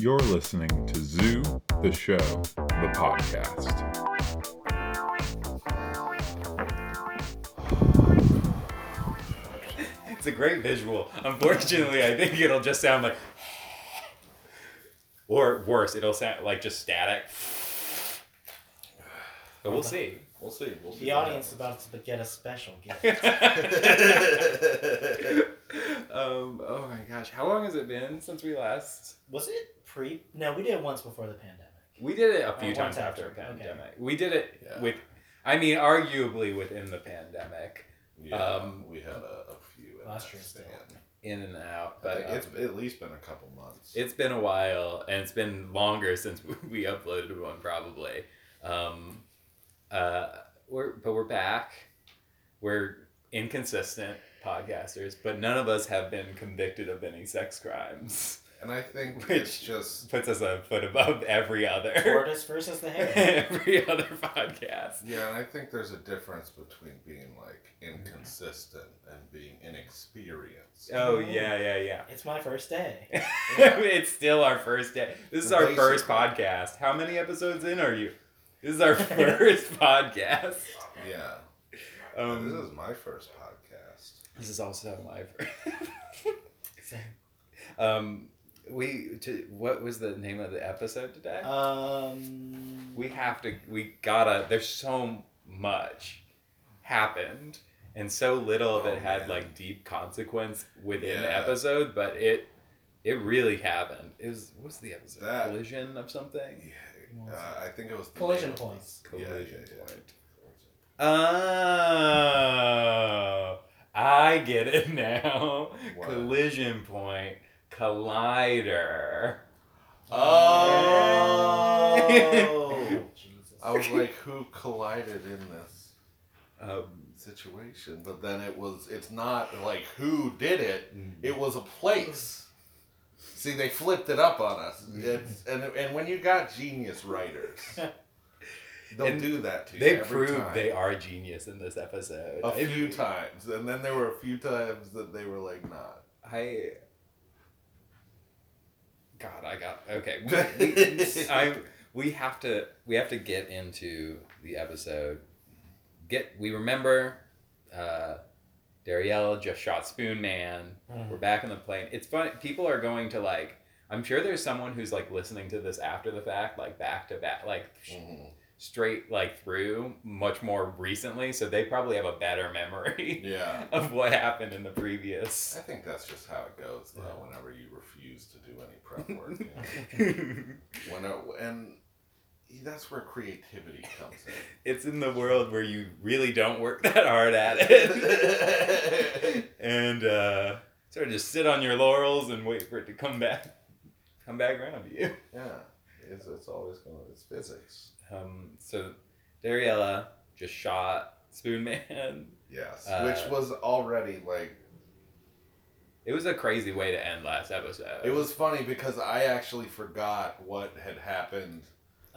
You're listening to Zoo, the show, the podcast. It's a great visual. Unfortunately, I think it'll just sound like, or worse, it'll sound like just static. But we'll see. We'll see. We'll see The audience is about to get a special gift. um, oh my gosh, how long has it been since we last? Was it pre? No, we did it once before the pandemic. We did it a few Uh, times after after, the okay. pandemic. We did it Yeah. with, I mean, arguably within the pandemic, Yeah, Um, we had a, a few. in Last that year still. in and out. But um, it's at least been a couple months. It's been a while, and it's been longer since we uploaded one, probably. Um, uh, we're but we're back. We're inconsistent podcasters, but none of us have been convicted of any sex crimes. and I think Which- it's just Puts us a foot above every other Tortoise versus the hare. every other podcast. yeah, and I think there's a difference between being like inconsistent and being inexperienced. Oh yeah, yeah, yeah. It's my first day. it's still our first day. This is our first podcast. How many episodes in are you? This is our first podcast. Yeah, Um, this is my first podcast. This is also my first. Um, we to what was the name of the episode today? Um. we have to. We gotta. There's so much happened, and so little of it Oh, had man. like deep consequence within the episode. But it, it really happened. It was what was the episode? That- Collision of something. Yeah, uh, I think it was the Collision name of- points. Yeah, yeah, Collision yeah. point. Oh, I get it now. What? Collision point, collider. Oh. Jesus. I was like, who collided in this Um, situation? But then it was, it's not like who did it, it was a place. See, they flipped it up on us. It's, and, and when you got genius writers, they'll And do that to you. they every proved time. they are genius in this episode. A I- few times. And then there were a few times that they were like, not. I. God, I got okay. We, we, I we have to we have to get into the episode. Get we remember, uh, Darielle just shot Spoon Man. We're back in the plane. It's funny. People are going to like. I'm sure there's someone who's like listening to this after the fact, like back to back, like Mhm. Straight like through, much more recently. So they probably have a better memory Yeah. of what happened in the previous. I think that's just how it goes, though, whenever you refuse to do any prep work. you know? when and that's where creativity comes in. it's in the world where you really don't work that hard at it and uh, sort of just sit on your laurels and wait for it to come back come back around to you Yeah, it's, it's always going. It's physics. um, so dariela just shot spoon man Yes, Uh, which was already like it was a crazy way to end last episode it was funny because I actually forgot what had happened.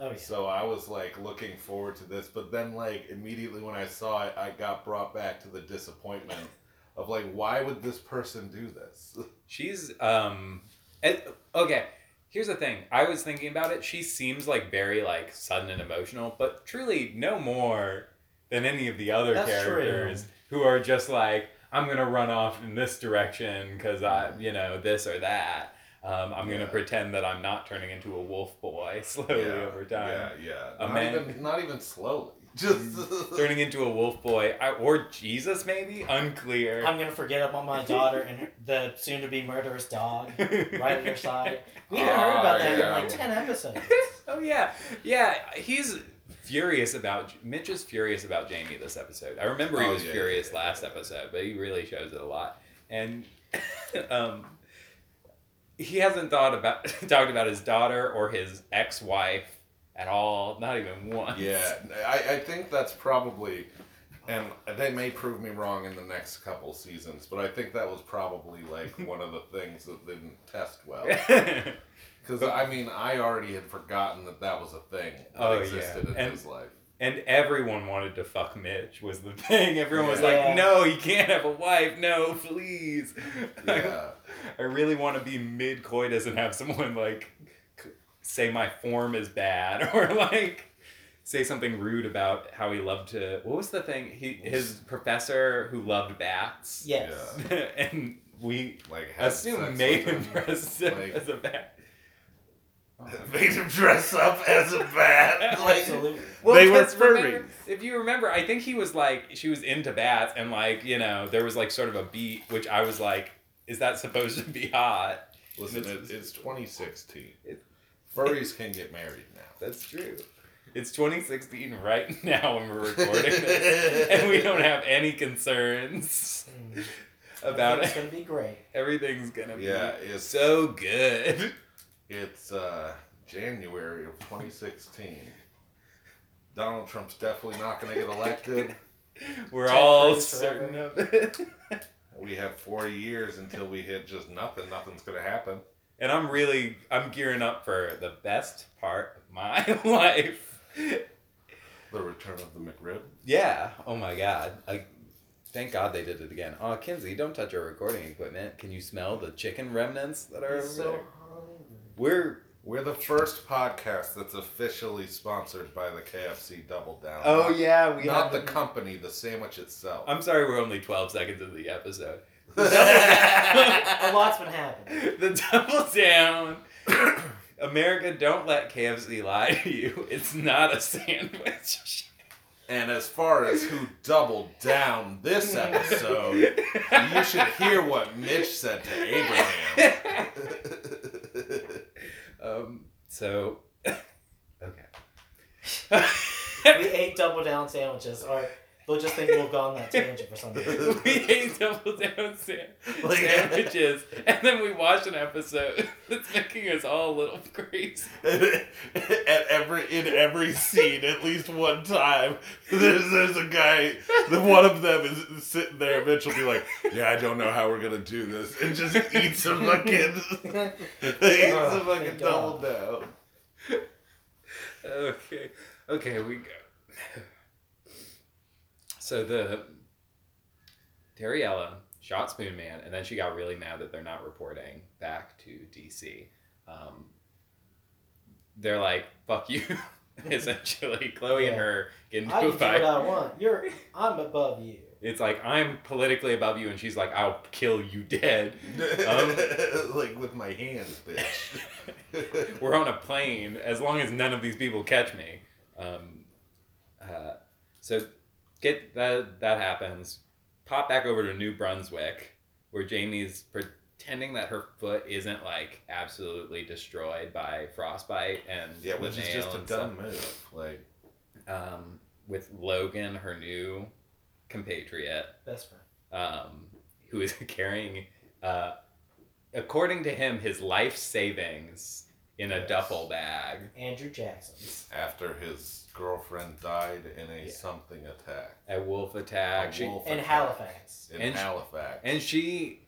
Oh yeah. So I was like looking forward to this, but then like immediately when I saw it, I got brought back to the disappointment of like, why would this person do this? she's um it, okay here's the thing. I was thinking about it. She seems like very like sudden and emotional but truly no more than any of the other That's true. characters who are just like i'm gonna run off in this direction because i you know this or that. Um, i'm gonna pretend that i'm not turning into a wolf boy slowly yeah, over time. Yeah, yeah. Not man- even not even slowly. Just turning into a wolf boy I, or jesus maybe unclear I'm gonna forget about my daughter and the soon-to-be murderous dog right at her side. We haven't heard about that yeah. in like ten episodes. oh yeah, yeah. He's furious about Mitch is furious about Jamie this episode. I remember he Oh, was yeah, furious yeah, yeah. last episode, but he really shows it a lot. And um, he hasn't thought about talked about his daughter or his ex-wife at all. Not even once. yeah, I, I think that's probably, and they may prove me wrong in the next couple seasons, but I think that was probably like one of the things that didn't test well. Because I mean, I already had forgotten that that was a thing that Oh, yeah. existed in And- his life. And everyone wanted to fuck Mitch was the thing. Everyone was Yeah. like, "No, he can't have a wife. No, please." Yeah. I really want to be mid coitus and have someone like say my form is bad or like say something rude about how he loved to. What was the thing? He his professor who loved bats. Yes. and we Like had assume made him him, dress up like- as a bat. made him dress up as a bat. Like, Absolutely. They were 'cause remember- If you remember, I think he was like she was into bats, and like you know there was like sort of a beat, which I was like, is that supposed to be hot? listen, It's- it's 2016. It- Furries can get married now. That's true. It's 2016 right now when we're recording this, and we don't have any concerns about It's it. gonna be great. Everything's gonna be Yeah, it's so good. It's uh, January of 2016. Donald Trump's definitely not going to get elected. We're Ted all certain forever. of it. We have four years until we hit just nothing. Nothing's going to happen. And I'm really I'm gearing up for the best part of my life. The return of the McRib. Yeah. Oh my god. I thank God they did it again. Oh, Kinsey, don't touch our recording equipment. Can you smell the chicken remnants that are over He's so there? hungry. We're We're the first podcast that's officially sponsored by the KFC Double Down. Oh Not- yeah, we Not have the company, the sandwich itself. I'm sorry, we're only 12 seconds into the episode. A lot's been happening. the double down. America, don't let KFC lie to you. It's not a sandwich. and as far as who doubled down this episode, you should hear what Mitch said to Abraham. um. So. Okay. We ate double down sandwiches, or they'll just think we'll go on that tangent for some reason. we ate double down san- Like- sandwiches, and then we watched an episode that's making us all a little crazy. at every in every scene, at least one time, there's there's a guy. The one of them is sitting there. Mitch will be like, "Yeah, I don't know how we're gonna do this," and just eats a fucking eats a fucking double down. Okay. Okay, we go. So the Dariela shot Spoon Man, and then she got really mad that they're not reporting back to DC. Um, they're like, "Fuck you," essentially. Chloe and her get into I a can do fight. what I want. You're, I'm above you. It's like I'm politically above you, and she's like, "I'll kill you dead." Um, like with my hands, bitch. We're on a plane. As long as none of these people catch me. Um, uh, so get that that happens. Pop back over to New Brunswick, where Jamie's pretending that her foot isn't like absolutely destroyed by frostbite and yeah, the which is just a dumb move. Like, Um, with Logan, her new compatriot, Best friend. um, who is carrying, uh, according to him, his life savings in a duffel bag. Andrew Jackson's. after his girlfriend died in a Yeah. something attack. A wolf attack. A She- wolf In attack Halifax. In And sh- Halifax. and she,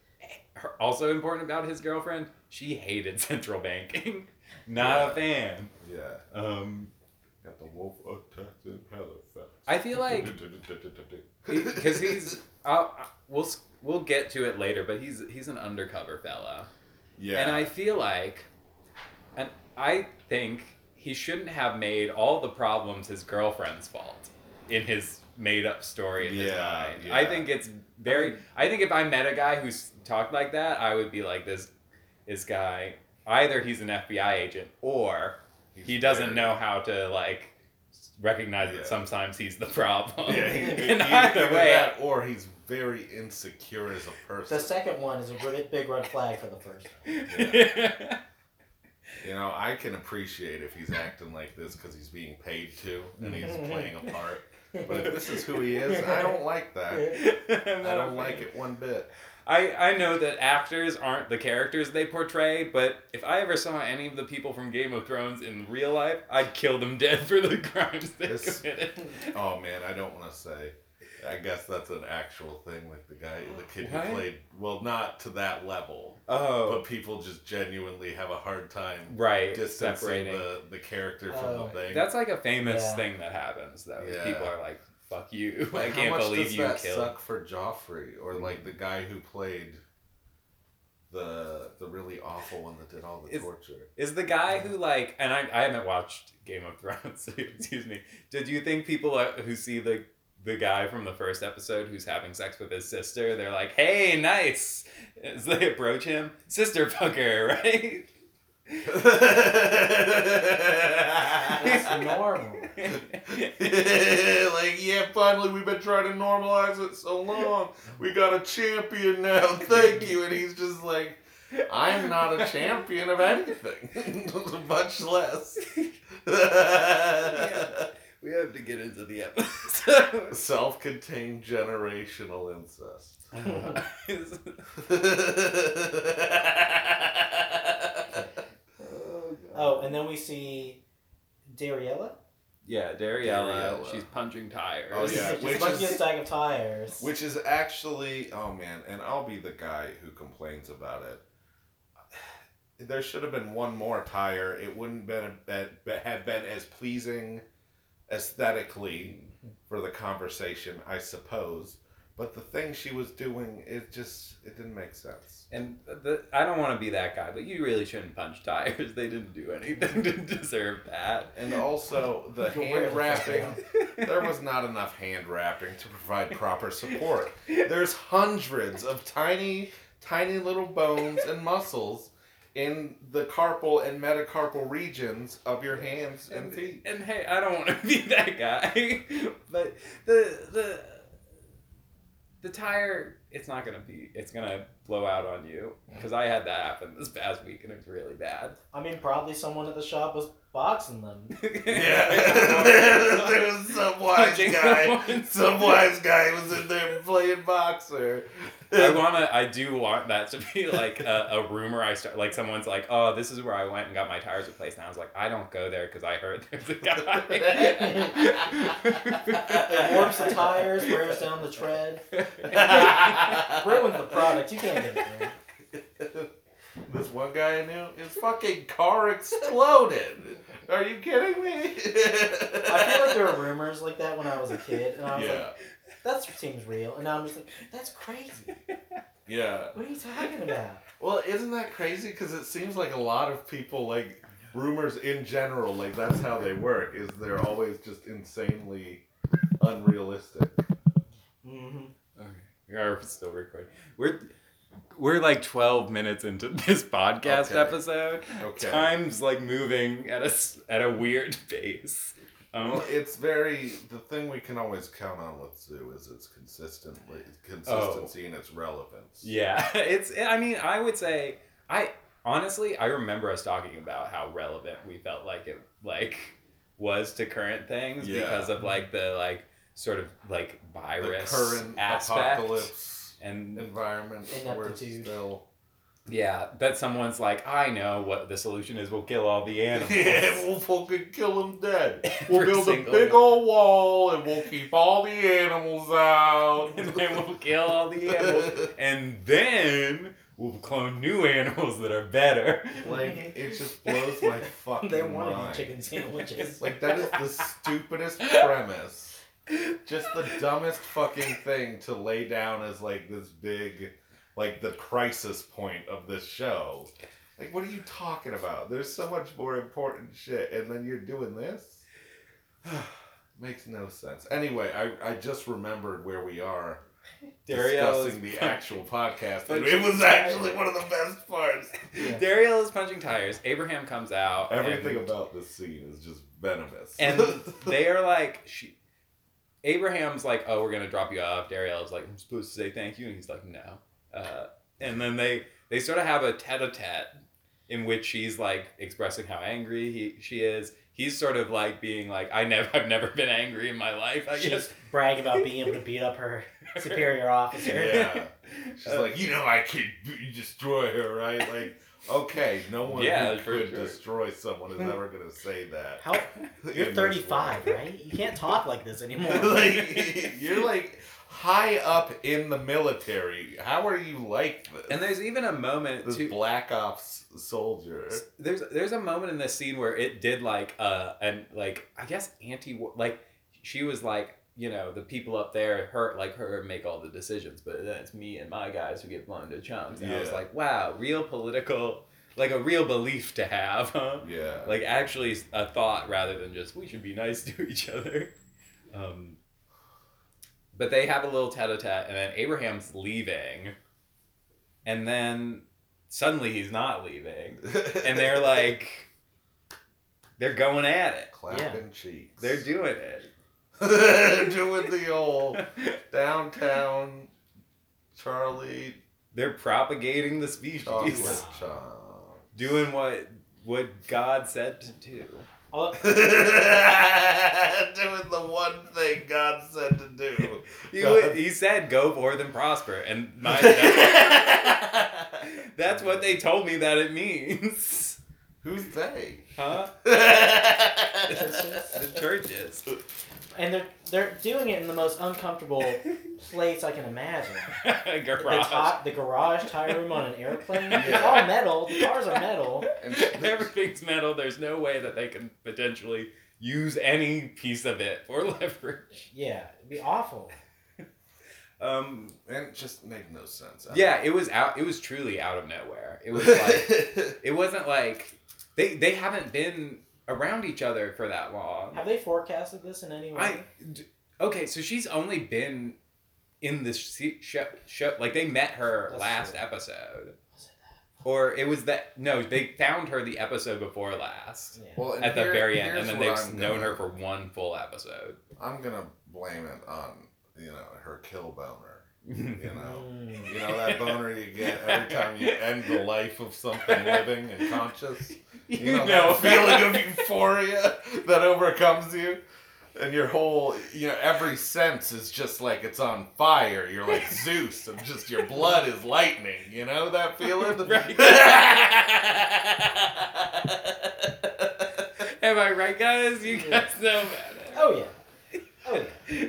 her, also important about his girlfriend, she hated central banking. Not Yeah. a fan. yeah. Um, Got the wolf attack in Halifax. I feel like because he's, I'll, we'll we'll get to it later, but he's he's an undercover fella. yeah. And I feel like, and I think he shouldn't have made all the problems his girlfriend's fault in his made up story in his Yeah, mind. yeah. I think it's very. I think if I met a guy who's talked like that, I would be like this. This guy, either he's an FBI agent or He's he doesn't very- know how to like recognize Yeah. that sometimes he's the problem. Yeah, he, and he- either either way, that or he's very insecure as a person. The second one is a really big red flag for the first. You know, I can appreciate if he's acting like this because he's being paid to and he's playing a part. But if this is who he is, I don't like that. I don't like it one bit. I, I know that actors aren't the characters they portray, but if I ever saw any of the people from Game of Thrones in real life, I'd kill them dead for the crimes they This- committed. Oh man, I don't want to say. I guess that's an actual thing, like the guy, the kid What? who played. Well, not to that level, Oh, but people just genuinely have a hard time right, distancing separating. the, the character from Oh. the thing. That's like a famous Yeah. thing that happens, though. is Yeah. People are like, "Fuck you! Like, I how can't much believe does you that killed." suck for Joffrey or like the guy who played the the really awful one that did all the Is- torture. Is the guy who like, and I, I haven't watched Game of Thrones. so excuse me. Did you think people uh, who see the the guy from the first episode who's having sex with his sister, they're like, "Hey, nice," as they approach him, sister fucker, right? It's normal. like, yeah, finally, we've been trying to normalize it so long. We got a champion now. Thank you. And he's just like, I'm not a champion of anything, much less. We have to get into the episode. Self contained generational incest. Oh, oh, and then we see Dariela. yeah, Dariela, Dariela. she's punching tires. Oh, yeah, She's which punching is- a stack of tires. Which is actually, oh man, and I'll be the guy who complains about it. There should have been one more tire. It wouldn't been, been have been as pleasing aesthetically for the conversation, I suppose. But the thing she was doing, it just it didn't make sense. And the, I don't want to be that guy, but you really shouldn't punch tires. They didn't do anything to deserve that. And also the You're hand wrapping. there was not enough hand wrapping to provide proper support. There's hundreds of tiny, tiny little bones and muscles in the carpal and metacarpal regions of your hands and feet. And hey, I don't want to be that guy, but the the the tire, it's not gonna be. It's gonna blow out on you because I had that happen this past week and it was really bad. I mean, probably someone at the shop was boxing them. Yeah, there was some wise guy. Some wise guy was in there playing boxer. I wanna. I do want that to be like a, a rumor. I start like someone's like, "Oh, this is where I went and got my tires replaced." And I was like, "I don't go there because I heard there's a guy." It warps the tires, wears down the tread, ruins the product. You can't get it. Man. This one guy I knew, his fucking car exploded. Are you kidding me? I feel like there were rumors like that when I was a kid, and I was yeah, like, that seems real. And now I'm just like, that's crazy. yeah. What are you talking about? Well, isn't that crazy? Because it seems like a lot of people, like rumors in general, like that's how they work. Is they're always just insanely unrealistic. hmm Okay, we are still recording. We're we're like twelve minutes into this podcast Okay. episode. Okay. Time's like moving at a at a weird pace. Um, Well, it's very the thing we can always count on with Zoo is its consistently consistency and its relevance. yeah, it's. I mean, I would say I honestly I remember us talking about how relevant we felt like it like was to current things Yeah. because of like the like sort of like The virus current aspect apocalypse and environment where it's still yeah that someone's like I know what the solution is. We'll kill all the animals. Yeah, we'll fucking kill them dead. We'll build a big old wall and we'll keep all the animals out. and then we'll kill all the animals, and then we'll clone new animals that are better. like it just blows my fucking They want to mind. eat chicken sandwiches. Like that is the stupidest premise. Just the dumbest fucking thing to lay down as like this big, like the crisis point of this show. Like, what are you talking about? There's so much more important shit, and then you're doing this. Makes no sense. Anyway, I, I just remembered where we are discussing is, the actual podcast. and it was actually one of the best parts. Yeah. Dariel is punching tires. Abraham comes out. Everything and, about this scene is just venomous. and they are like, she, Abraham's like, oh, we're gonna drop you off. Dariel is like, I'm supposed to say thank you, and he's like, no. Uh, and then they they sort of have a tete-a-tete in which she's like expressing how angry he she is. He's sort of like being like, I never I've never been angry in my life. I She's guess. bragging about being able to beat up her superior officer. Yeah. She's Uh, like, you know, I could destroy her, right? Like, okay, no one Yeah, who could sure. destroy someone is ever gonna say that. How you're 35, right? You can't talk like this anymore. like, you're like high up in the military. How are you like this? And there's even a moment this too. black ops soldier. there's there's a moment in this scene where it did like uh and like I guess anti like she was like you know the people up there hurt like her make all the decisions, but then it's me and my guys who get blown to chunks. And I was like, wow, real political, like a real belief to have, huh? Yeah. Like actually a thought rather than just we should be nice to each other. Um, but they have a little tete-a-tete, and then Abraham's leaving, and then suddenly he's not leaving, and they're like, they're going at it. clapping cheeks. They're doing it. They're doing the old downtown Charlie They're propagating the species, doing what what God said to do. Doing the one thing God said to do. He, God. he said, "Go forth and prosper," and my that's, that's what they told me that it means, Who's they? huh? Churches. The churches. And they're they're doing it in the most uncomfortable place I can imagine. The, Garage. the garage tire room on an airplane. It's all metal. The cars are metal. And Everything's metal. There's no way that they can potentially use any piece of it for leverage. Yeah, it'd be awful. Um, and it just made no sense. yeah, it was out. It was truly out of nowhere. It was like it wasn't like they they haven't been around each other for that long. Have they forecasted this in any way? I d- okay, so she's only been in this se- show, show like they met her That's last true. episode, or it was that no, they found her the episode before last yeah. well, and at the here- very end, and then they've I'm known gonna- her for one full episode. I'm gonna blame it on you know her kill boner. You know. Mm. You know that boner you get every time you end the life of something living and conscious. You know, that feeling of euphoria that overcomes you, and your whole, you know, every sense is just like it's on fire. You're like Zeus, and just your blood is lightning. You know that feeling? Am I right, guys? You guys know about it. Oh yeah. Oh yeah.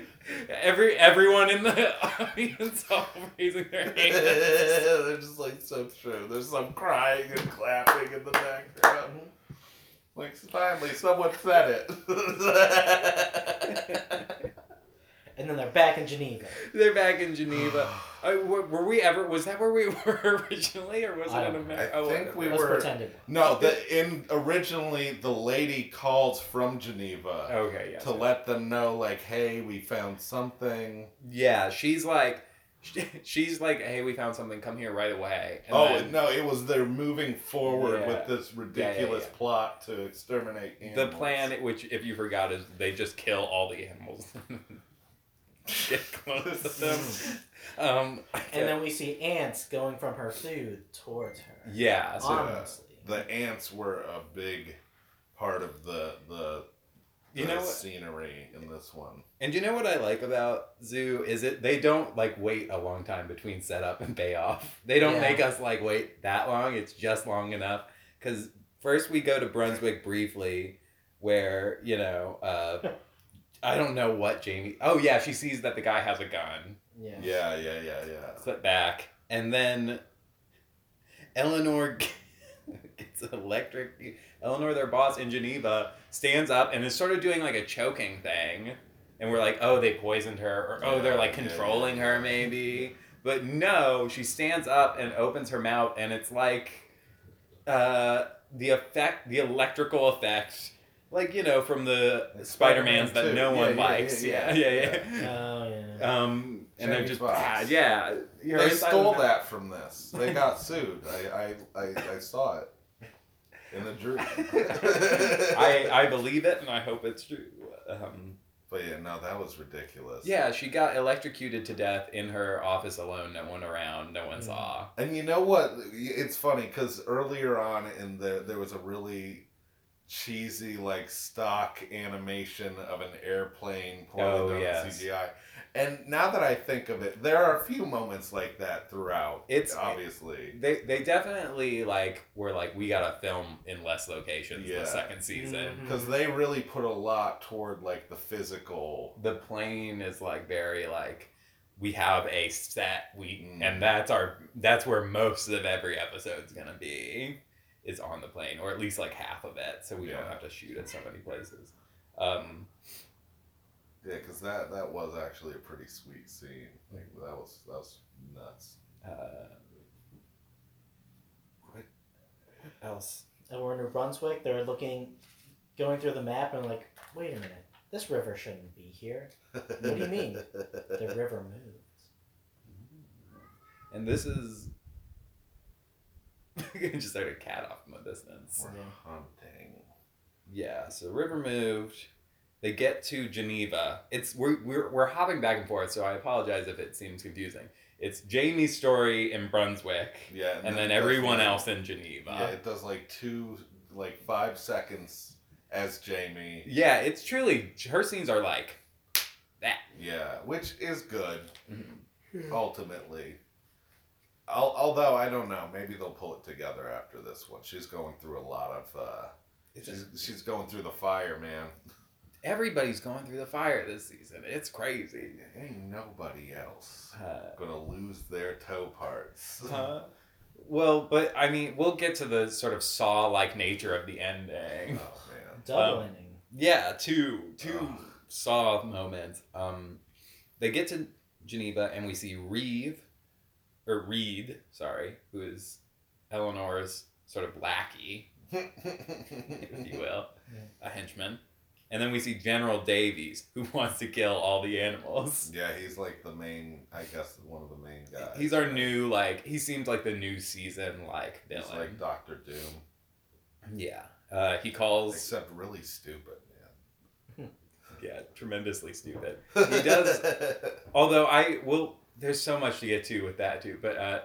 Every everyone in the audience all raising their hands. They're just like so true. There's some crying and clapping in the background. Like finally, someone said it. And then they're back in Geneva. They're back in Geneva. Uh, were, were we ever? Was that where we were originally, or was I it in don't. America? I think we were- pretend it. no, the in originally the lady calls from Geneva Okay, yeah. to let them know, like, hey, we found something. Yeah, she's like, she's like, hey, we found something. Come here right away. And oh then no, it was they're moving forward Yeah. with this ridiculous yeah. plot to exterminate the plan, which if you forgot, is they just kill all the animals. Get close to them. Um, And then we see ants going from her food towards her. yeah, so Ominously. the ants were a big part of the the, you the know what? scenery in this one. And you know what I like about Zoo is it they don't like wait a long time between setup and payoff. They don't Yeah. make us like wait that long. It's just long enough because first we go to Brunswick briefly, where you know uh, I don't know what Jamie. Oh yeah, she sees that the guy has a gun. Yeah. Yeah, yeah, yeah, yeah. Sit back, and then Eleanor gets electric. Eleanor, their boss in Geneva, stands up and is sort of doing like a choking thing, and we're like, oh, they poisoned her, or oh, they're like Yeah, yeah, controlling yeah. her maybe. But no, she stands up and opens her mouth, and it's like uh, the effect, the electrical effect. Like you know from the Spider Mans that Spider-Man no 2. one Yeah, yeah, likes, yeah, yeah, yeah, yeah, yeah. Oh yeah. Um, and they're just Foxx. Yeah, you're They stole the- that from this. They got sued. I, I, I, I saw it in the jury. I I believe it, and I hope it's true. Um, but yeah, no, that was ridiculous. yeah, she got electrocuted to death in her office alone. No one around. No one Mhm. saw. And you know what? It's funny because earlier on in the there was a really cheesy like stock animation of an airplane Oh, poorly done yes. CGI. And now that I think of it, there are a few moments like that throughout. It's- obviously. They they definitely like were like we gotta film in less locations Yeah. the second season. Mhm. Because they really put a lot toward like the physical. The plane is like very like we have a set we Mm. and that's our that's where most of every episode's gonna be is on the plane or at least like half of it so we don't have to shoot at so many places. Um, Yeah, because that that was actually a pretty sweet scene. Like that was that was nuts. Uh, what else? And we're in New Brunswick. They're looking, going through the map, and like, wait a minute, this river shouldn't be here. what do you mean? The river moves. And this is. just heard a cat off in the distance. We're Yeah. hunting. Yeah, so river moved. They get to Geneva. It's we're, we're we're hopping back and forth, so I apologize if it seems confusing. It's Jamie's story in Brunswick, Yeah, and then it does, everyone like- else in Geneva. Yeah, it does like two, like five seconds as Jamie. Yeah, it's truly her scenes are like that. Yeah, which is good Mhm. ultimately. Al- although I don't know, maybe they'll pull it together after this one. She's going through a lot of. uh It's She's she's going through the fire, man. everybody's going through the fire this season. It's crazy. Ain't nobody else Uh, gonna lose their toe parts. uh, well, but I mean, we'll get to the sort of saw-like nature of the ending. Oh man. Double Um, ending. Yeah, two two Ugh. saw moments. Um, they get to Geneva and we see Reeve, or Reed, sorry, who is Eleanor's sort of lackey, if you will, a henchman. And then we see General Davies, who wants to kill all the animals. yeah, he's like the main. I guess one of the main guys. He's our new like. He seems like the new season like villain. He's like Doctor Doom, yeah. Uh, he calls. except really stupid, man. Yeah, tremendously stupid. He does- Although I will, there's so much to get to with that too. But uh,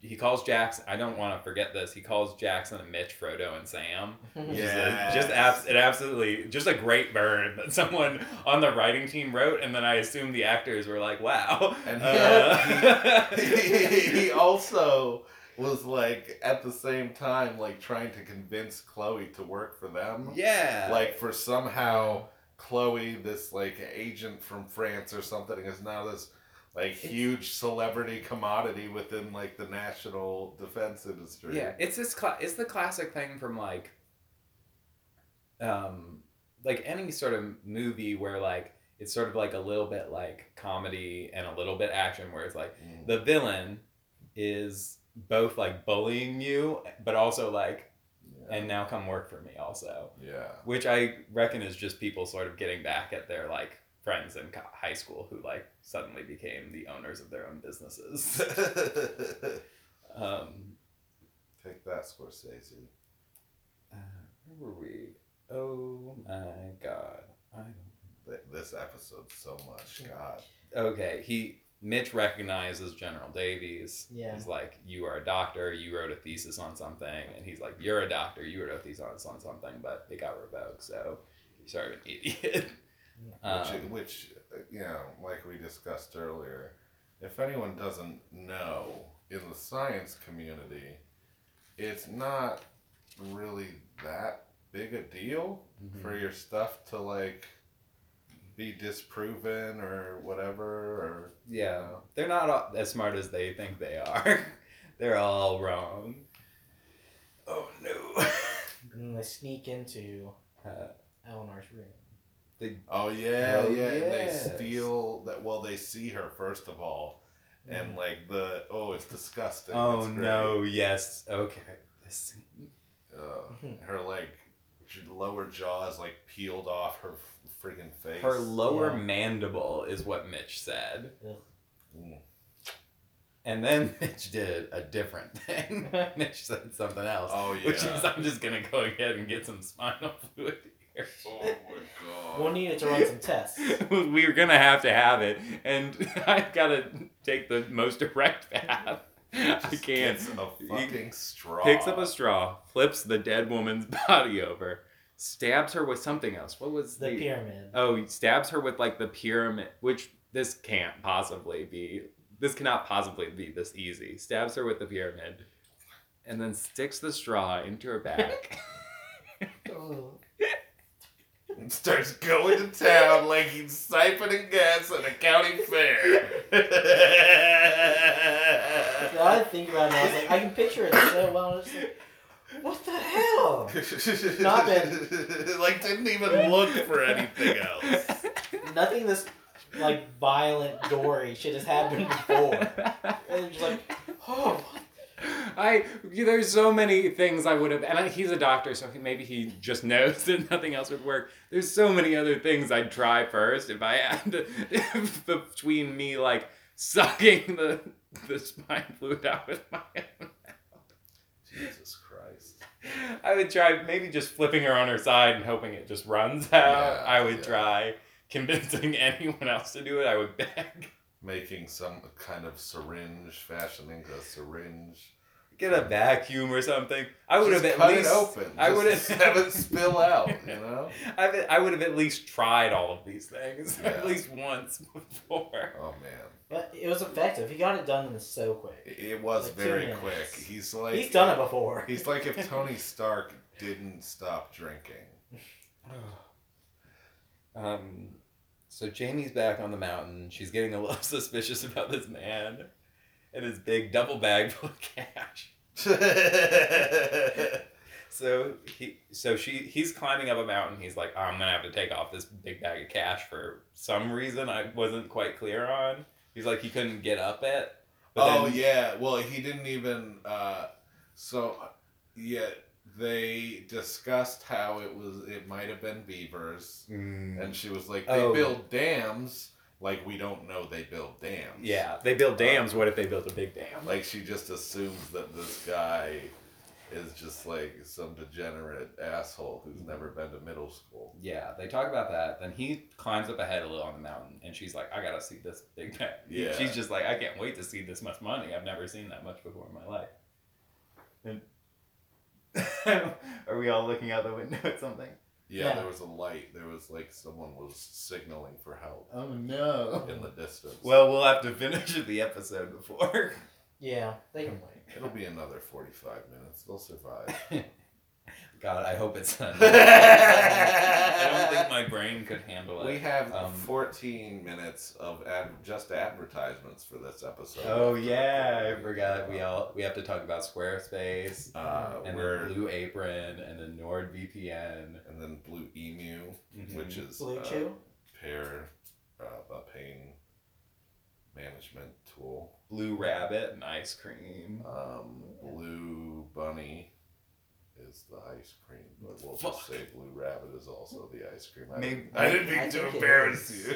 he calls Jackson. I don't want to forget this. He calls Jackson and Mitch, Frodo, and Sam. Which is a- Yes. just abs- it absolutely just a great burn that someone on the writing team wrote, and then I assume the actors were like, "Wow." And he- Uh, he, he also was like at the same time like trying to convince Chloe to work for them. yeah. Like for somehow Chloe, this like agent from France or something, is now this like huge celebrity commodity within like the national defense industry. Yeah, it's this. Cla- it's the classic thing from like, um, like any sort of movie where like it's sort of like a little bit like comedy and a little bit action, where it's like Mm. the villain is both like bullying you, but also like, Yeah. and now come work for me also, yeah. which I reckon is just people sort of getting back at their like friends in high school who like suddenly became the owners of their own businesses. um, Take that, Scorsese. Uh, where were we? Oh my god. I don't... This episode so much. God. Okay, he Mitch recognizes General Davies. Yeah. He's like, You are a doctor, you wrote a thesis on something. And he's like, You're a doctor, you wrote a thesis on something, but it got revoked, so you're sort of an idiot. which, Um, which uh, you know, like we discussed earlier, if anyone doesn't know, in the science community, it's not really that big a deal Mhm. for your stuff to like be disproven or whatever or yeah. you know. They're not all- as smart as they think they are. They're all wrong. Oh no. And then they sneak into Uh, Eleanor's room. Oh yeah, Oh, yeah. And they steal that. Well, they see her first of all, and like the oh, it's disgusting. oh It's no, yes. Okay. This Uh, her like j- lower jaw is like peeled off her f- freaking face. Her lower Yeah. mandible is what Mitch said. Ugh. Mm. And then Mitch did a different thing. Mitch said something else. Oh yeah. Which is, I'm just going to go ahead and get some spinal fluid here. Oh my god. We'll need it to run some tests. We're going to have to have it. And I've got to take the most direct path. I can't. gets a He fucking straw. Picks up a straw, flips the dead woman's body over, stabs her with something else. What was The pyramid. Oh, he stabs her with like the pyramid, which this can't possibly be. This cannot possibly be this easy. Stabs her with the pyramid, and then sticks the straw into her back. Oh. And starts going to town like he's siphoning gas at a county fair. I think about it. and I was like, I can picture it so well. It's like, What the hell? Not that. like didn't even look for anything else. Nothing this like violent, gory shit has happened before. And it's just like, oh, what? I there's so many things I would have, and I, he's a doctor, so maybe he just knows that nothing else would work. There's so many other things I'd try first if I had to, if between me like sucking the the spine fluid out with my own. Jesus Christ. I would try maybe just flipping her on her side and hoping it just runs out. Yeah, I would yeah. try convincing anyone else to do it. I would beg. Making some kind of syringe, fashioning a syringe. Get a vacuum or something. I would Just have at cut least. it open. I Just would have it spill out. You know. I, bet- I would have at least tried all of these things Yeah. at least once before. Oh man, But it was effective. He got it done so quick. it it was Like very quick. He's like He's done it before. He's like if Tony Stark didn't stop drinking. Um, so Jamie's back on the mountain. She's getting a little suspicious about this man and his big double bag full of cash. So he, so she, he's climbing up a mountain. He's like, I'm gonna have to take off this big bag of cash for some reason I wasn't quite clear on. He's like, he couldn't get up it. Oh then- yeah, well he didn't even. Uh, so yeah, they discussed how it was. It might have been beavers, Mm, and she was like, "They Oh. build dams." Like we don't know they build dams. Yeah, they build dams. What if they built a big dam? Like she just assumes that this guy is just like some degenerate asshole who's never been to middle school. yeah, they talk about that. Then he climbs up ahead a little on the mountain, and she's like, I gotta see this big bag. Yeah. She's just like, I can't wait to see this much money. I've never seen that much before in my life. And are we all looking out the window at something? Yeah, Yeah. there was a light. There was like someone was signaling for help Oh no. in the distance. Well, we'll have to finish the episode before. Yeah, they can wait. it'll be another forty-five minutes. They'll survive. God, I hope it's not. I don't think my brain could handle it. we have Um, 14 minutes of ad- just advertisements for this episode. Oh yeah, I forgot. We all we have to talk about Squarespace, Uh, and we're then Blue Apron, and then NordVPN. and then Blue Emu, Mhm. which is Blue uh, Chew? pair uh, a pain management tool. Blue Rabbit and ice cream. Um, Blue Bunny is the ice cream, but we'll Fuck. just say Blue Rabbit is also the ice cream. I, Maybe- didn't, I didn't mean I to think it embarrass is. you.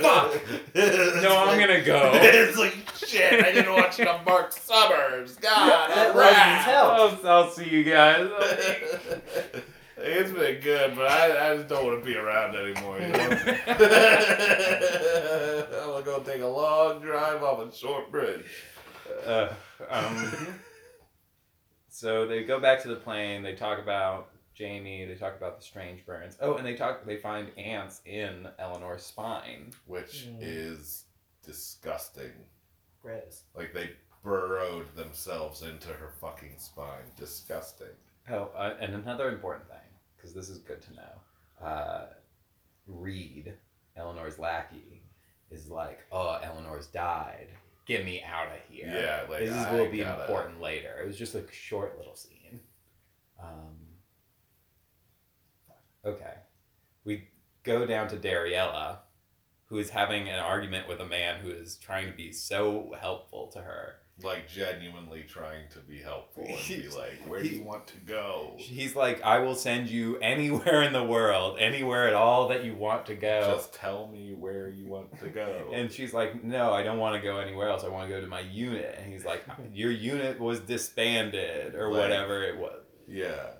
Fuck. No, I'm gonna go. it's like shit. I didn't watch enough Marc Summers. God, That all wasn't right. help. I'll, I'll see you guys. it's been good, but I, I just don't want to be around anymore. You know? I'm gonna go take a long drive off a short bridge. Uh, um, so they go back to the plane. They talk about Jamie. They talk about the strange burns. Oh, and they talk. They find ants in Eleanor's spine. Which Mm. is disgusting. Gross. Like they burrowed themselves into her fucking spine. Disgusting. Oh, uh, and another important thing, because this is good to know. Uh, Reed, Eleanor's lackey, is like, "Oh, Eleanor's died. Get me out of here." Yeah, like this is, I will be gotta- important later. It was just a short little scene. Um, okay, we go down to Dariela, who is having an argument with a man who is trying to be so helpful to her. Like genuinely trying to be helpful and be like, "Where do you want to go?" He's like, I will send you anywhere in the world, anywhere at all that you want to go. Just tell me where you want to go. and she's like, No, I don't want to go anywhere else. I want to go to my unit. And he's like, Your unit was disbanded or Like- whatever it was. yeah.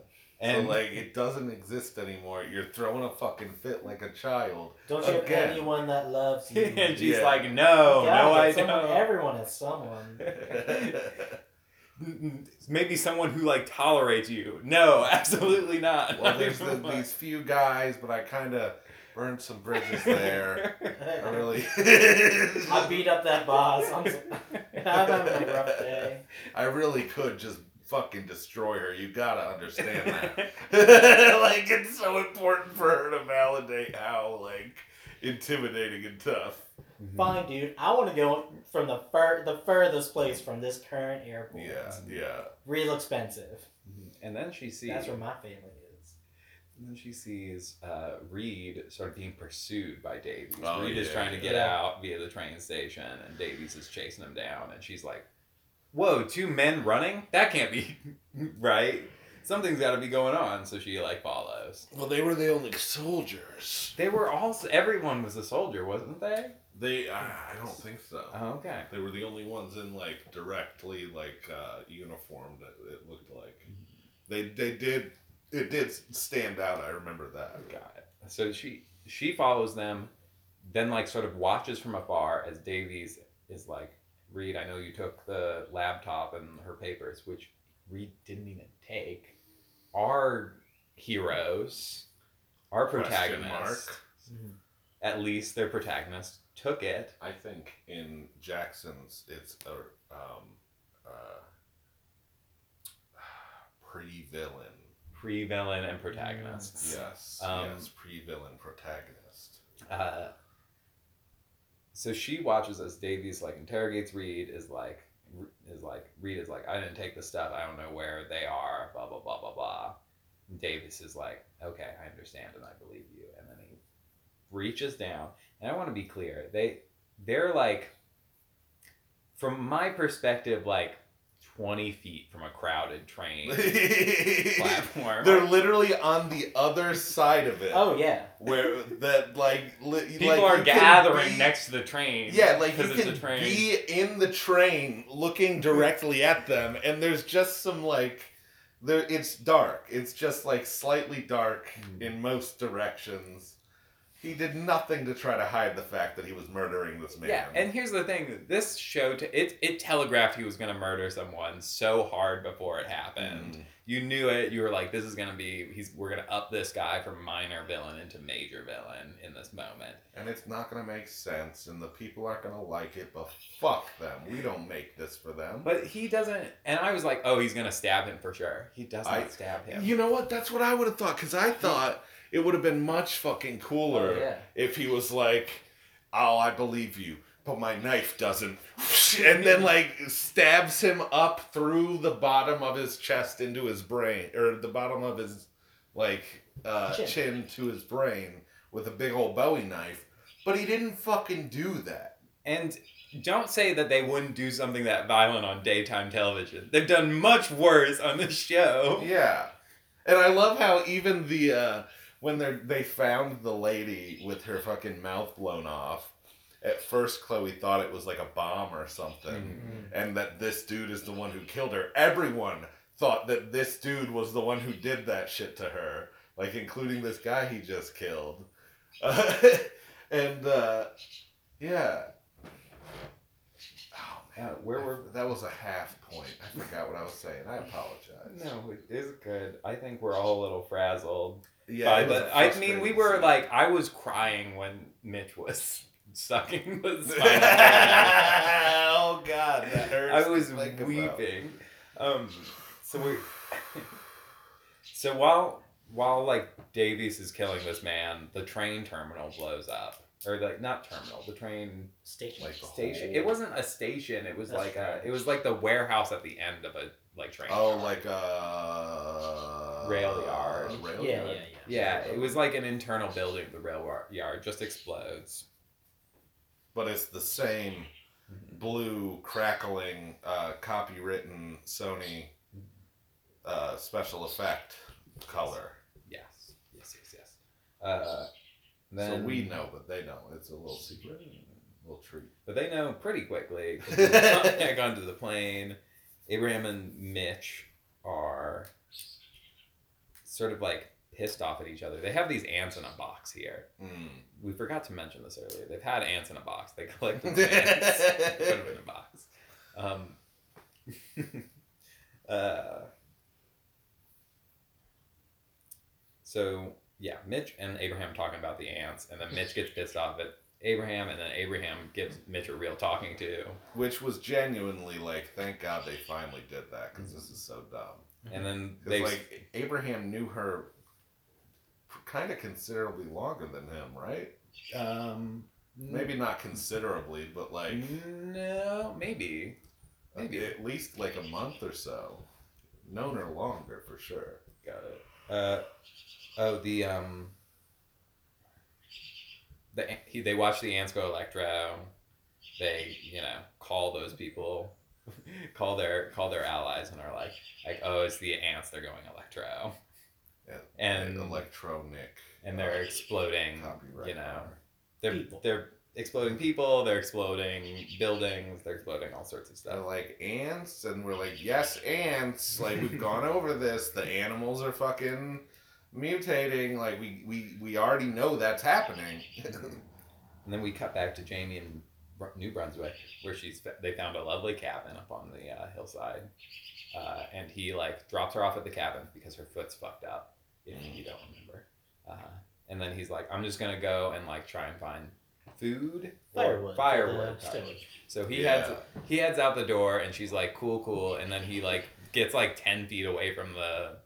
And so like it doesn't exist anymore. You're throwing a fucking fit like a child. Don't you Again. have anyone that loves you? and she's Yeah. like, No, Yeah, no, but I someone, don't. Everyone has someone. Maybe someone who like tolerates you. No, absolutely not. well, there's the, these few guys, but I kind of burned some bridges there. I really. I beat up that boss. I'm, so- I'm having a rough day. I really could just fucking destroy her. You gotta understand that. like it's so important for her to validate how like intimidating and tough. Fine, dude. I want to go from the fur the furthest place from this current airport. Yeah, yeah. Real expensive. and then she sees That's where my family is. and then she sees uh, Reed sort of being pursued by Davies. Oh, Reed is trying to get yeah. out via the train station, and Davies is chasing him down. And she's like, "Whoa, two men running? That can't be right. Something's got to be going on." So she like follows. Well, they were the only soldiers. They were all. Everyone was a soldier, wasn't they? They, I I don't think so. Oh, okay. They were the only ones in like directly like uh, uniformed. It, it looked like they they did it did stand out. I remember that. Got it. So she she follows them, then like sort of watches from afar as Davies is like, Reed, I know you took the laptop and her papers, which Reed didn't even take. Our heroes, our protagonists, at least their protagonist, took it. I think in Jackson's it's a um, uh, pre-villain. Pre-villain and protagonist. Yes, Um, yes, pre-villain protagonist. Uh, so she watches as Davies like interrogates Reed. Is like is like Reed is like I didn't take the stuff. I don't know where they are. Blah blah blah blah blah. And Davies is like okay, I understand and I believe you. And then he reaches down. And I want to be clear. They they're like from my perspective like twenty feet from a crowded train platform. They're literally on the other side of it. Oh yeah. where that like li- People like, are you can gathering be- next to the train. Yeah, like you because it's can a train. be in the train looking directly at them, and there's just some like there. It's dark. It's just like slightly dark Hmm. in most directions. He did nothing to try to hide the fact that he was murdering this man. Yeah, and here's the thing: this show t- it it telegraphed he was gonna murder someone so hard before it happened. Mm. You knew it. You were like, "This is gonna be he's we're gonna up this guy from minor villain into major villain in this moment." and it's not gonna make sense, and the people aren't gonna like it. But fuck them. We don't make this for them. But he doesn't, and I was like, "Oh, he's gonna stab him for sure." He does not I- stab him. You know what? That's what I would have thought. Because I thought it would have been much fucking cooler Oh, yeah. if he was like, "Oh, I believe you, but my knife doesn't," and then like stabs him up through the bottom of his chest into his brain, or the bottom of his like uh, Chin. chin. to his brain with a big old Bowie knife. But he didn't fucking do that. And don't say that they wouldn't do something that violent on daytime television. They've done much worse on this show. Yeah, and I love how even the uh, when they they found the lady with her fucking mouth blown off. At first, Chloe thought it was like a bomb or something, Mhm. and that this dude is the one who killed her. Everyone thought that this dude was the one who did that shit to her, like including this guy he just killed. and uh, yeah. Oh Uh, where were that was a half point. I forgot what I was saying. I apologize. No, it is good. I think we're all a little frazzled. Yeah, by it was the, a I mean, we were scene. like, I was crying when Mitch was sucking the spinal oh God, that hurts. I was think weeping. Um, so we, so while while like Davies is killing this man, the train terminal blows up, or like not terminal, the train Station. Like station. whole- It wasn't a station. It was That's like a. It was like the warehouse at the end of a like train. Oh, car. like a Rail yard. rail yeah, yeah, yard. yeah. Yeah, it was like an internal building. The rail yard just explodes. But it's the same blue crackling, uh, copywritten Sony uh, special effect color. Yes, yes, yes, yes. Uh, then so we know, but they don't. It's a little secret, a little treat. but they know pretty quickly. 'cause they jump back onto the plane. Abraham and Mitch are sort of like pissed off at each other. They have these ants in a box here. Mm. We forgot to mention this earlier. They've had ants in a box. They collect the ants, put them in a box. Um, uh, so yeah, Mitch and Abraham talking about the ants, and then Mitch gets pissed off at Abraham, and then Abraham gives Mitch a real talking to, Which was genuinely like, thank God they finally did that because this is so dumb. and then they like Abraham knew her kind of considerably longer than him, right? um Maybe not considerably, but like no maybe maybe at least like a month or so. known her longer for sure. Got it. Uh, oh, the um, the he, they watch the ants go electro. They you know call those people, call their call their allies, and are like like oh it's the ants they're going electro, Yeah, and electronic. and they're exploding. You know, owner. they're People. they're exploding people. They're exploding buildings. They're exploding all sorts of They're stuff. like ants, and we're like, yes, ants. Like we've gone over this. The animals are fucking mutating. Like we we we already know that's happening. And then we cut back to Jamie in New Brunswick, where she's they found a lovely cabin up on the uh, hillside, uh, and he like drops her off at the cabin because her foot's fucked up. If you don't remember, uh, and then he's like, "I'm just gonna go and like try and find food Firewood. for firewood." the stove. So he Yeah. heads he heads out the door, and she's like, "Cool, cool," and then he like gets like ten feet away from the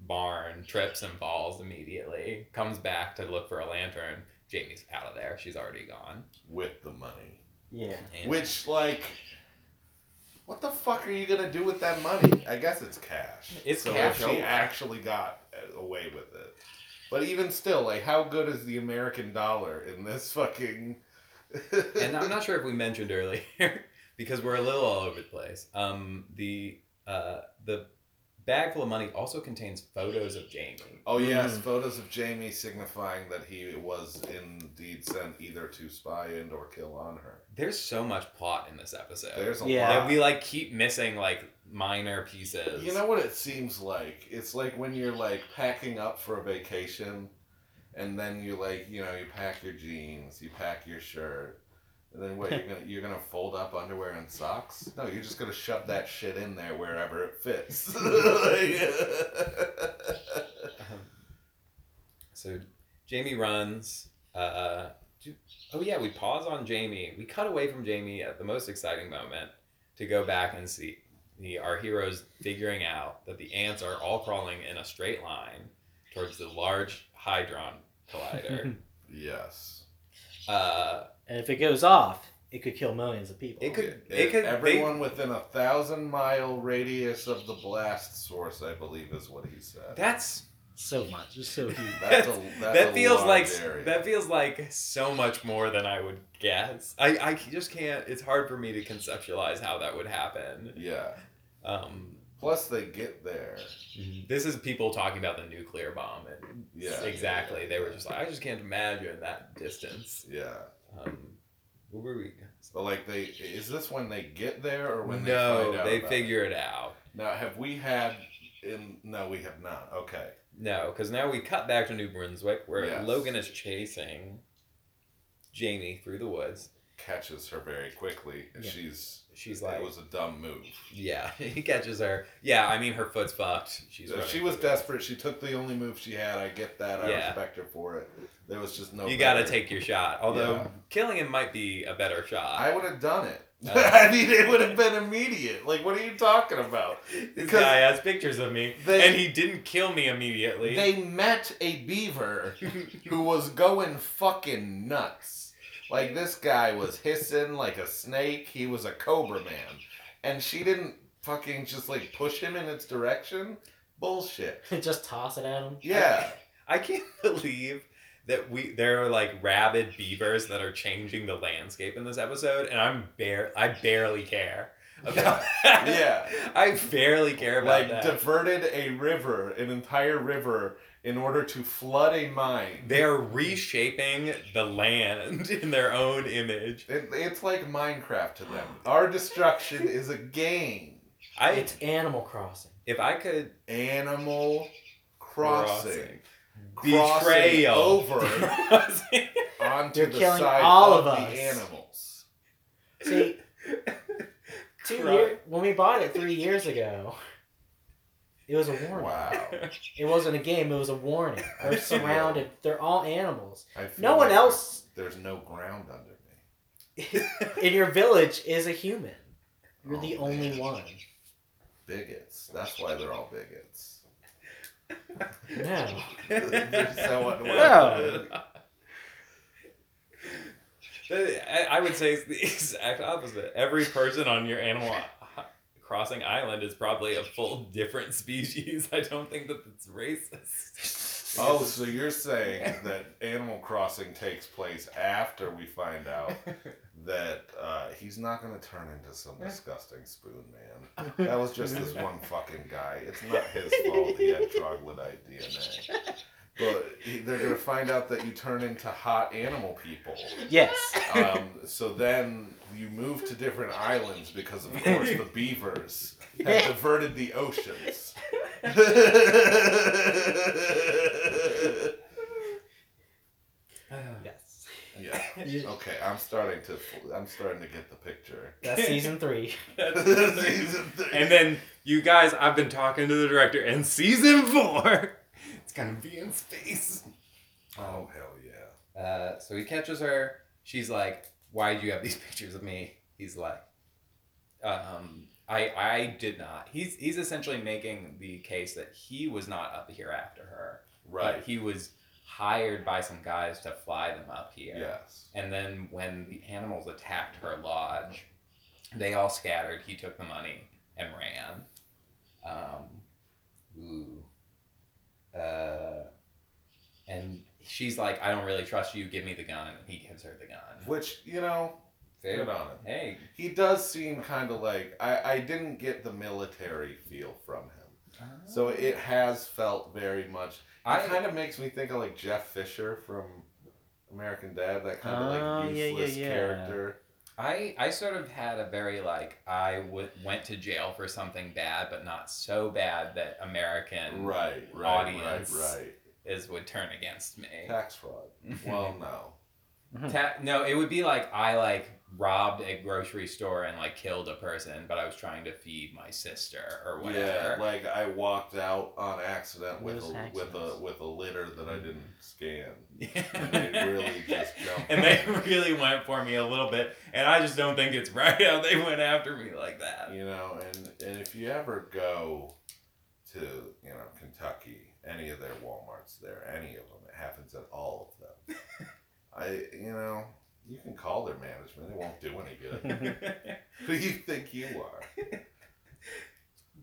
barn, trips and falls immediately. Comes back to look for a lantern. Jamie's out of there. She's already gone. with the money. Yeah. And Which like. What the fuck are you gonna do with that money? I guess it's cash. It's so cash, She actually got away with it. But even still, like, how good is the American dollar in this fucking? and I'm not sure if we mentioned earlier because we're a little all over the place. Um, the uh, the bag full of money also contains photos of Jamie. Oh yes, Mm. photos of Jamie signifying that he was indeed sent either to spy and or kill on her. There's so much plot in this episode. There's a Yeah. that lot. we like keep missing like minor pieces. You know what it seems like? It's like when you're like packing up for a vacation, and then you like you know you pack your jeans, you pack your shirt, and then what you're gonna you're gonna fold up underwear and socks? No, you're just gonna shove that shit in there wherever it fits. Um, so Jamie runs. Uh, do- oh yeah, we pause on Jamie. We cut away from Jamie at the most exciting moment to go back and see the, our heroes figuring out that the ants are all crawling in a straight line towards the large Hadron collider. yes. uh, And if it goes off, it could kill millions of people. It could- It- it could- everyone within a thousand mile radius of the blast source, I believe, is what he said. that's so much. It's so huge. That's a, that's that a feels large like area. that feels like so much more than I would guess. I, I just can't. It's hard for me to conceptualize how that would happen. Yeah. Um, Plus, they get there. this is people talking about the nuclear bomb, and Yeah. exactly. They were just like, I just can't imagine that distance. Yeah. Um, where were we? But like, they is this when they get there or when they no, find out? they about figure it out. Now, have we had? In no, we have not. Okay. No, because now we cut back to New Brunswick, where Yes. Logan is chasing Jamie through the woods. Catches her very quickly, and Yeah. she's. She's like, it was a dumb move. yeah, he catches her. Yeah, I mean, her foot's fucked. She's So she was desperate. She took the only move she had. I get that. I Yeah. respect her for it. There was just no. you got to take your shot. Although Yeah. killing him might be a better shot. I would have done it. Uh. I mean, it would have been immediate. Like, what are you talking about? this guy has pictures of me, they- and he didn't kill me immediately. They met a beaver who was going fucking nuts. Like this guy was hissing like a snake. He was a cobra man, and she didn't fucking just like push him in its direction. Bullshit. Just toss it at him. Yeah. I can't believe that we there are like rabid beavers that are changing the landscape in this episode, and I'm bare I barely care about that. Yeah. I barely care about like that. diverted a river, an entire river, in order to flood a mine. they are reshaping the land in their own image. It, it's like Minecraft to them. Our destruction is a game. I It's Animal Crossing. if I could Animal Crossing. Crossing. Crossing betrayal over Crossing. onto You're the killing side all of, of the us. animals. See, two Cro- year, when we bought it three years ago, it was a warning. Wow. It wasn't a game. It was a warning. I They're surrounded. They're all animals. I feel No one like else There's no ground under me. in your village is a human. You're Oh, the only man. one. Bigots. That's why they're all bigots. No. They're so unwelcoming. No. I I would say it's the exact opposite. Every person on your Animal Crossing Island is probably a full different species. I don't think that it's racist. Oh, so you're saying that Animal Crossing takes place after we find out that uh, he's not going to turn into some disgusting spoon man. That was just this one fucking guy. It's not his fault he had troglodyte DNA. But they're going to find out that you turn into hot animal people. Yes. Um, so then you move to different islands because, of course, the beavers have diverted the oceans. Yes. yeah. Okay, I'm starting to. I'm starting to get the picture. That's season three. That's Season three. and then you guys, I've been talking to the director, and season four, it's gonna be in space. oh hell yeah! Uh, so he catches her. She's like, "Why do you have these pictures of me?" He's like, um, "I I did not." He's he's essentially making the case that he was not up here after her, Right. but he was hired by some guys to fly them up here. Yes. And then when the animals attacked her lodge, they all scattered. He took the money and ran. Um, ooh. Uh, and she's like, I don't really trust you. Give me the gun. And he gives her the gun. Which you know, Fair. good on him. Hey. He does seem kind of like I. I didn't get the military feel from him, so it has felt very much. It I kind of makes me think of like Jeff Fischer from American Dad. That kind of Oh, like yeah, yeah, useless yeah. character. I I sort of had a very like I w- went to jail for something bad, but not so bad that American Right. Right. audience Right. Right. is would turn against me. Tax fraud. Well, no. Ta- no, it would be like I like robbed a grocery store and like killed a person, but I was trying to feed my sister or whatever. Yeah, like I walked out on accident with Those a, with a with a litter that I didn't scan. Yeah. And they really just jumped. And they really went for me a little bit, and I just don't think it's right how they went after me like that. You know, and and if you ever go to you know Kentucky, any of their WalMarts there, any of them, it happens at all of them. I you know you can call their management; it won't do any good. Who do you think you are?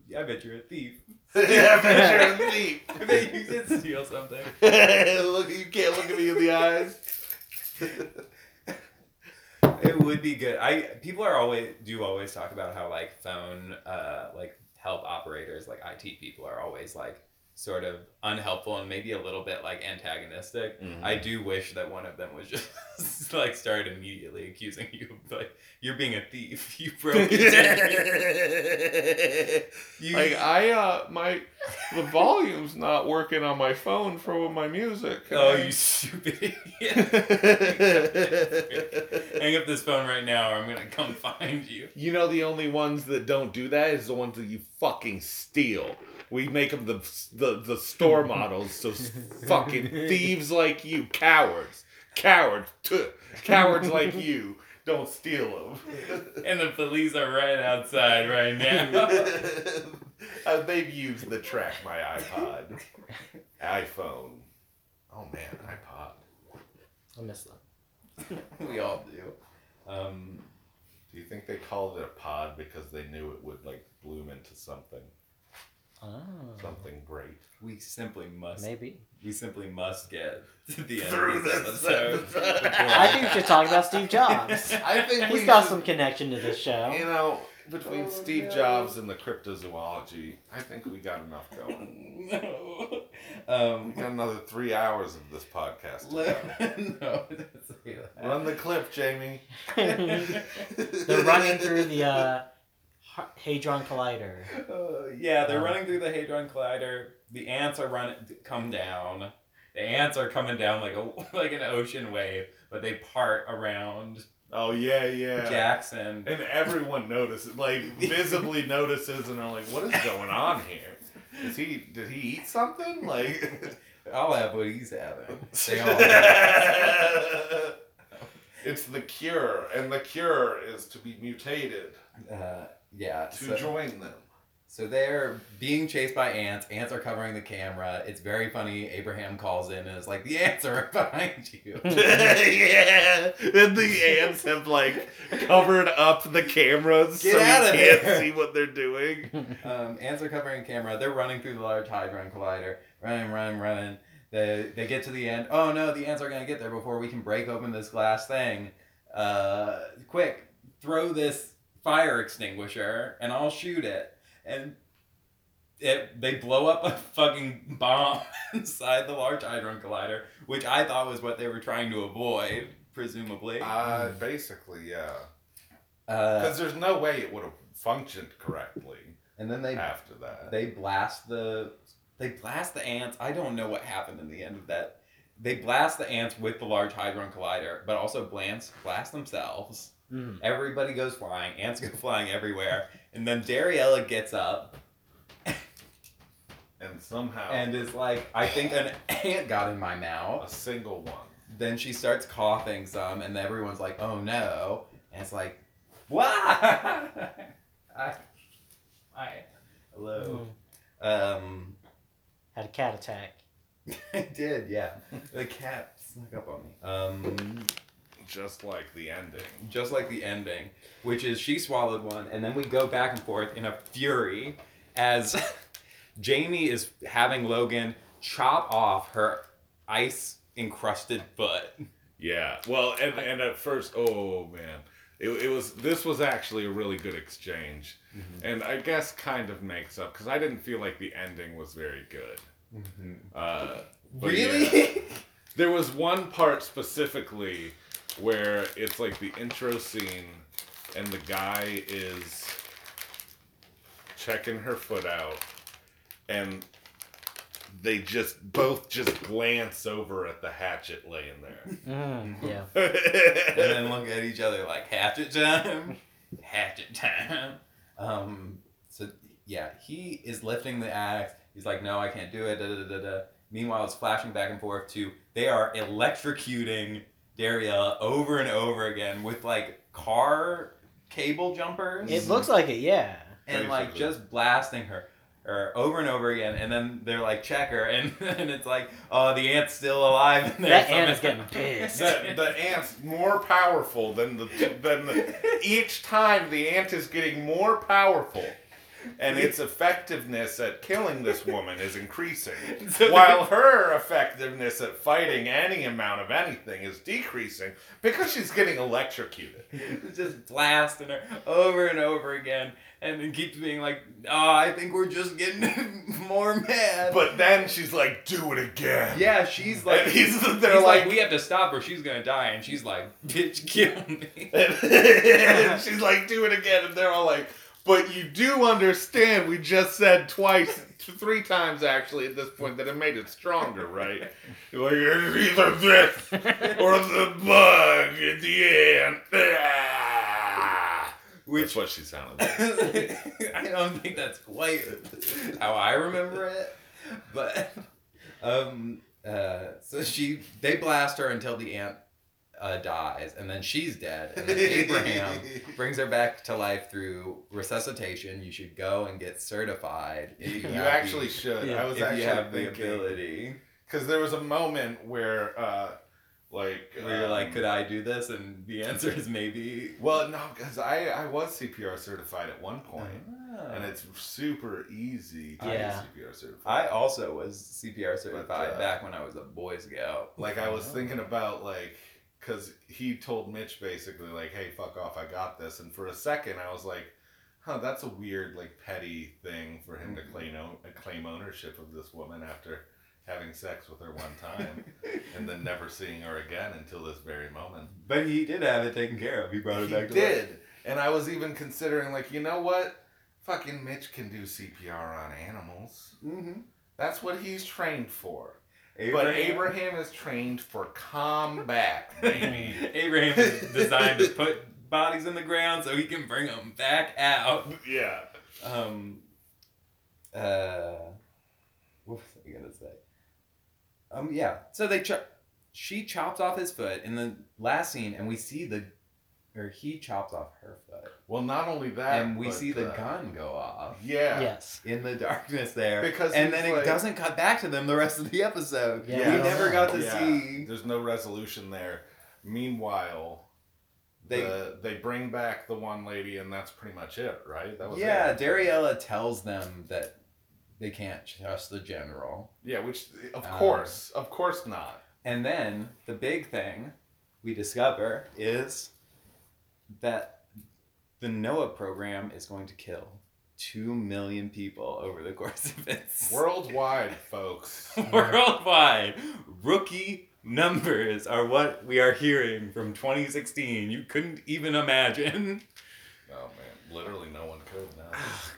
Yeah, I bet you're a thief. yeah, I bet you're a thief. I bet you did steal something. look, you can't look at me in the eyes. It would be good. I people are always do always talk about how like phone uh like help operators like IT people are always like sort of unhelpful and maybe a little bit like antagonistic. I do wish that one of them was just like start immediately accusing you of like you're being a thief. You broke it. you, like I uh my the volume's not working on my phone for my music. Oh you stupid. Hang up this phone right now or I'm gonna come find you. You know the only ones that don't do that is the ones that you fucking steal. We make them the the, the store models, so fucking thieves like you, cowards, cowards, tuh, cowards like you, don't steal them. And the police are right outside right now. uh, they've used the track my iPod, iPhone. Oh man, iPod. I miss them. we all do. Um, Do you think they called it a pod because they knew it would like bloom into something, Oh, something great? We simply must. maybe. We simply must get to the end Through of this this episode. episode. I think we should talk about Steve Jobs. I think he's got should- some connection to this show. You know, between Oh, Steve no. Jobs and the cryptozoology, I think we got enough going. no. We Um, got another three hours of this podcast. To let- no, don't say that. Run the clip, Jamie. They're running through the uh, Ha- Hadron Collider. Uh, yeah, they're Um, running through the Hadron Collider. The ants are running, come down. The ants are coming down like a like an ocean wave, but they part around Oh yeah, yeah. Jackson. And everyone notices, like visibly notices, and are like, "What is going on here? Is he? Did he eat something? Like." I'll have what he's having. They all have. it's the cure, and the cure is to be mutated Uh, yeah. to So, join them. so they're being chased by ants. Ants are covering the camera. It's very funny. Abraham calls in and is like, "The ants are behind you." yeah, and the ants have like covered up the cameras Get so you can't there. see what they're doing. um, ants are covering camera. They're running through the Large Hadron Collider, running, running, running. They they get to the end. Oh no, the ants are gonna get there before we can break open this glass thing. Uh, quick, throw this fire extinguisher, and I'll shoot it. And it they blow up a fucking bomb inside the Large Hadron Collider, which I thought was what they were trying to avoid, presumably. Uh, basically, yeah. Uh, Because there's no way it would have functioned correctly and then they after that. they blast the they blast the ants. I don't know what happened in the end of that. They blast the ants with the large hadron collider, but also blast blast themselves. Mm. Everybody goes flying. Ants go flying everywhere, and then Dariela gets up and somehow, and is like, "I think an ant got in my mouth. a single one. Then she starts coughing some, and everyone's like, "Oh no!" And it's like, "Why?" I, I, hello. Mm. Um, Had a cat attack. I did, yeah. The cat snuck up on me. Um, Just like the ending. just like the ending, which is she swallowed one, and then we go back and forth in a fury as Jamie is having Logan chop off her ice encrusted foot. Yeah. Well, and and at first, oh man, it, it was this was actually a really good exchange, and I guess kind of makes up because I didn't feel like the ending was very good. Uh, but yeah. Really? There was one part specifically where it's like the intro scene, and the guy is checking her foot out, and they just both just glance over at the hatchet laying there. Mm, yeah. and then look at each other like hatchet time, hatchet time. Um, so yeah, he is lifting the axe. He's like, no, I can't do it. Da, da, da, da, da. Meanwhile, it's flashing back and forth to they are electrocuting Daria over and over again with like car cable jumpers It looks like it, yeah. and like just blasting her. Or over and over again, and then they're like, check her, and, and it's like, oh, the ant's still alive. And That there's ant is getting pissed. the, the ant's more powerful than the than the, each time the ant is getting more powerful and its effectiveness at killing this woman is increasing So while her effectiveness at fighting any amount of anything is decreasing because she's getting electrocuted just blasting her over and over again, and it keeps being like, "Oh, I think we're just getting more mad." but then she's like do it again yeah, she's like, And he's- he's they're like, like- "We have to stop her. She's gonna die," and she's like, "Bitch, kill me." and she's like, do it again. And they're all like, but you do understand, we just said twice, three times actually at this point, that it made it stronger, right? You're like, it's either this or the bug at the end. Ah. Which That's what she sounded like. I don't think that's quite how I remember it, but um, uh, so she they blast her until the ant uh, dies, and then she's dead. And then Abraham brings her back to life through resuscitation. You should go and get certified. If you, You have actually the, should. Yeah. I was if actually you have the thinking ability. because there was a moment where, uh, like, Where you're like, um, could I do this? And the answer is maybe. Well, no, because I I was CPR certified at one point. Ah. and it's super easy to Yeah. get CPR certified. I also was CPR certified uh, back when I was a Boy Scout. like I was thinking about like because he told Mitch basically like, "Hey, fuck off, I got this." And for a second, I was like, "Huh, that's a weird like petty thing for him to claim o- claim ownership of this woman after having sex with her one time and then never seeing her again until this very moment." But he did have it taken care of. He brought it He back to did, life. and I was even considering like, you know what? Fucking Mitch can do CPR on animals. Mm-hmm. That's what he's trained for. Abraham, But Abraham is trained for combat, baby. Abraham is designed to put bodies in the ground so he can bring them back out. yeah. Um. Uh. What was I gonna say? Um. Yeah. So they chop. She chops off his foot in the last scene, and we see the or he chops off her foot, Well, not only that, and we see the uh, gun go off Yeah. Yes. in the darkness there, Because and he's then it doesn't cut back to them the rest of the episode. Yeah, we I never got to Yeah, see. There's no resolution there. Meanwhile, They- the, they bring back the one lady, and that's pretty much it, right? That was Yeah, it. Dariela tells them that they can't trust the general. Yeah, which of Um, course, of course not. And then the big thing we discover is that the NOAA program is going to kill two million people over the course of its Worldwide, folks. worldwide. Rookie numbers are what we are hearing from 2016. You couldn't even imagine. Oh man, literally no one could now. Oh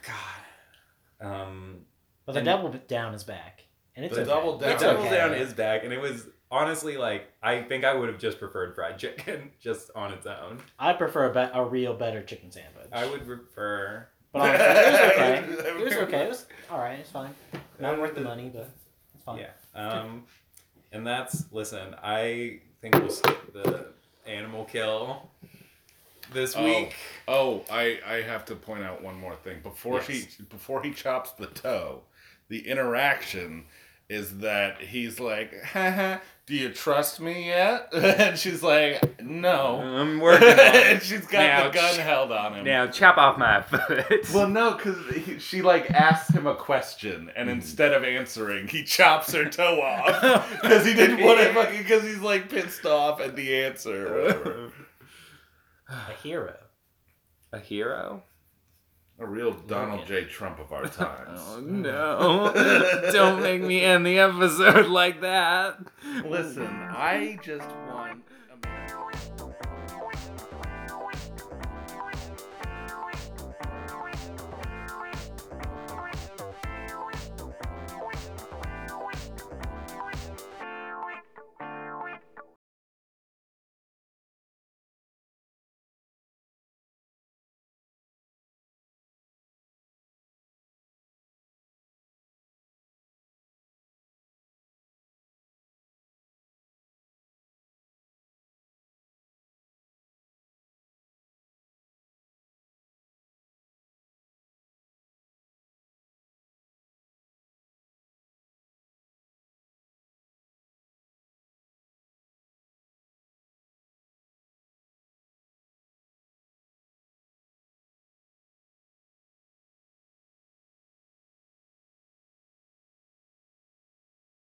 God. Um, But the And- double down is back, and it's The okay. double down- the double okay. down is back, and it was honestly like I think I would have just preferred fried chicken just on its own. I prefer a, be- a real better chicken sandwich. I would prefer. But honestly, it was okay. It was okay. It was all right. It's fine. Not worth the money, but it's fine. Yeah. Um, and that's listen. I think we'll skip the animal kill this Oh. week. Oh, I I have to point out one more thing before Yes. he before he chops the toe. The interaction is that he's like, Haha, "Do you trust me yet?" and she's like, "No." I'm working and she's got Now, the gun ch- held on him. Now chop off my foot. Well, no, because she like asks him a question, and Mm-hmm. instead of answering, he chops her toe off because he didn't want to fucking because he's like pissed off at the answer. Or whatever. A hero. a hero? A real Donald J. Trump of our oh, times. Oh no! Don't make me end the episode like that. Listen, I just want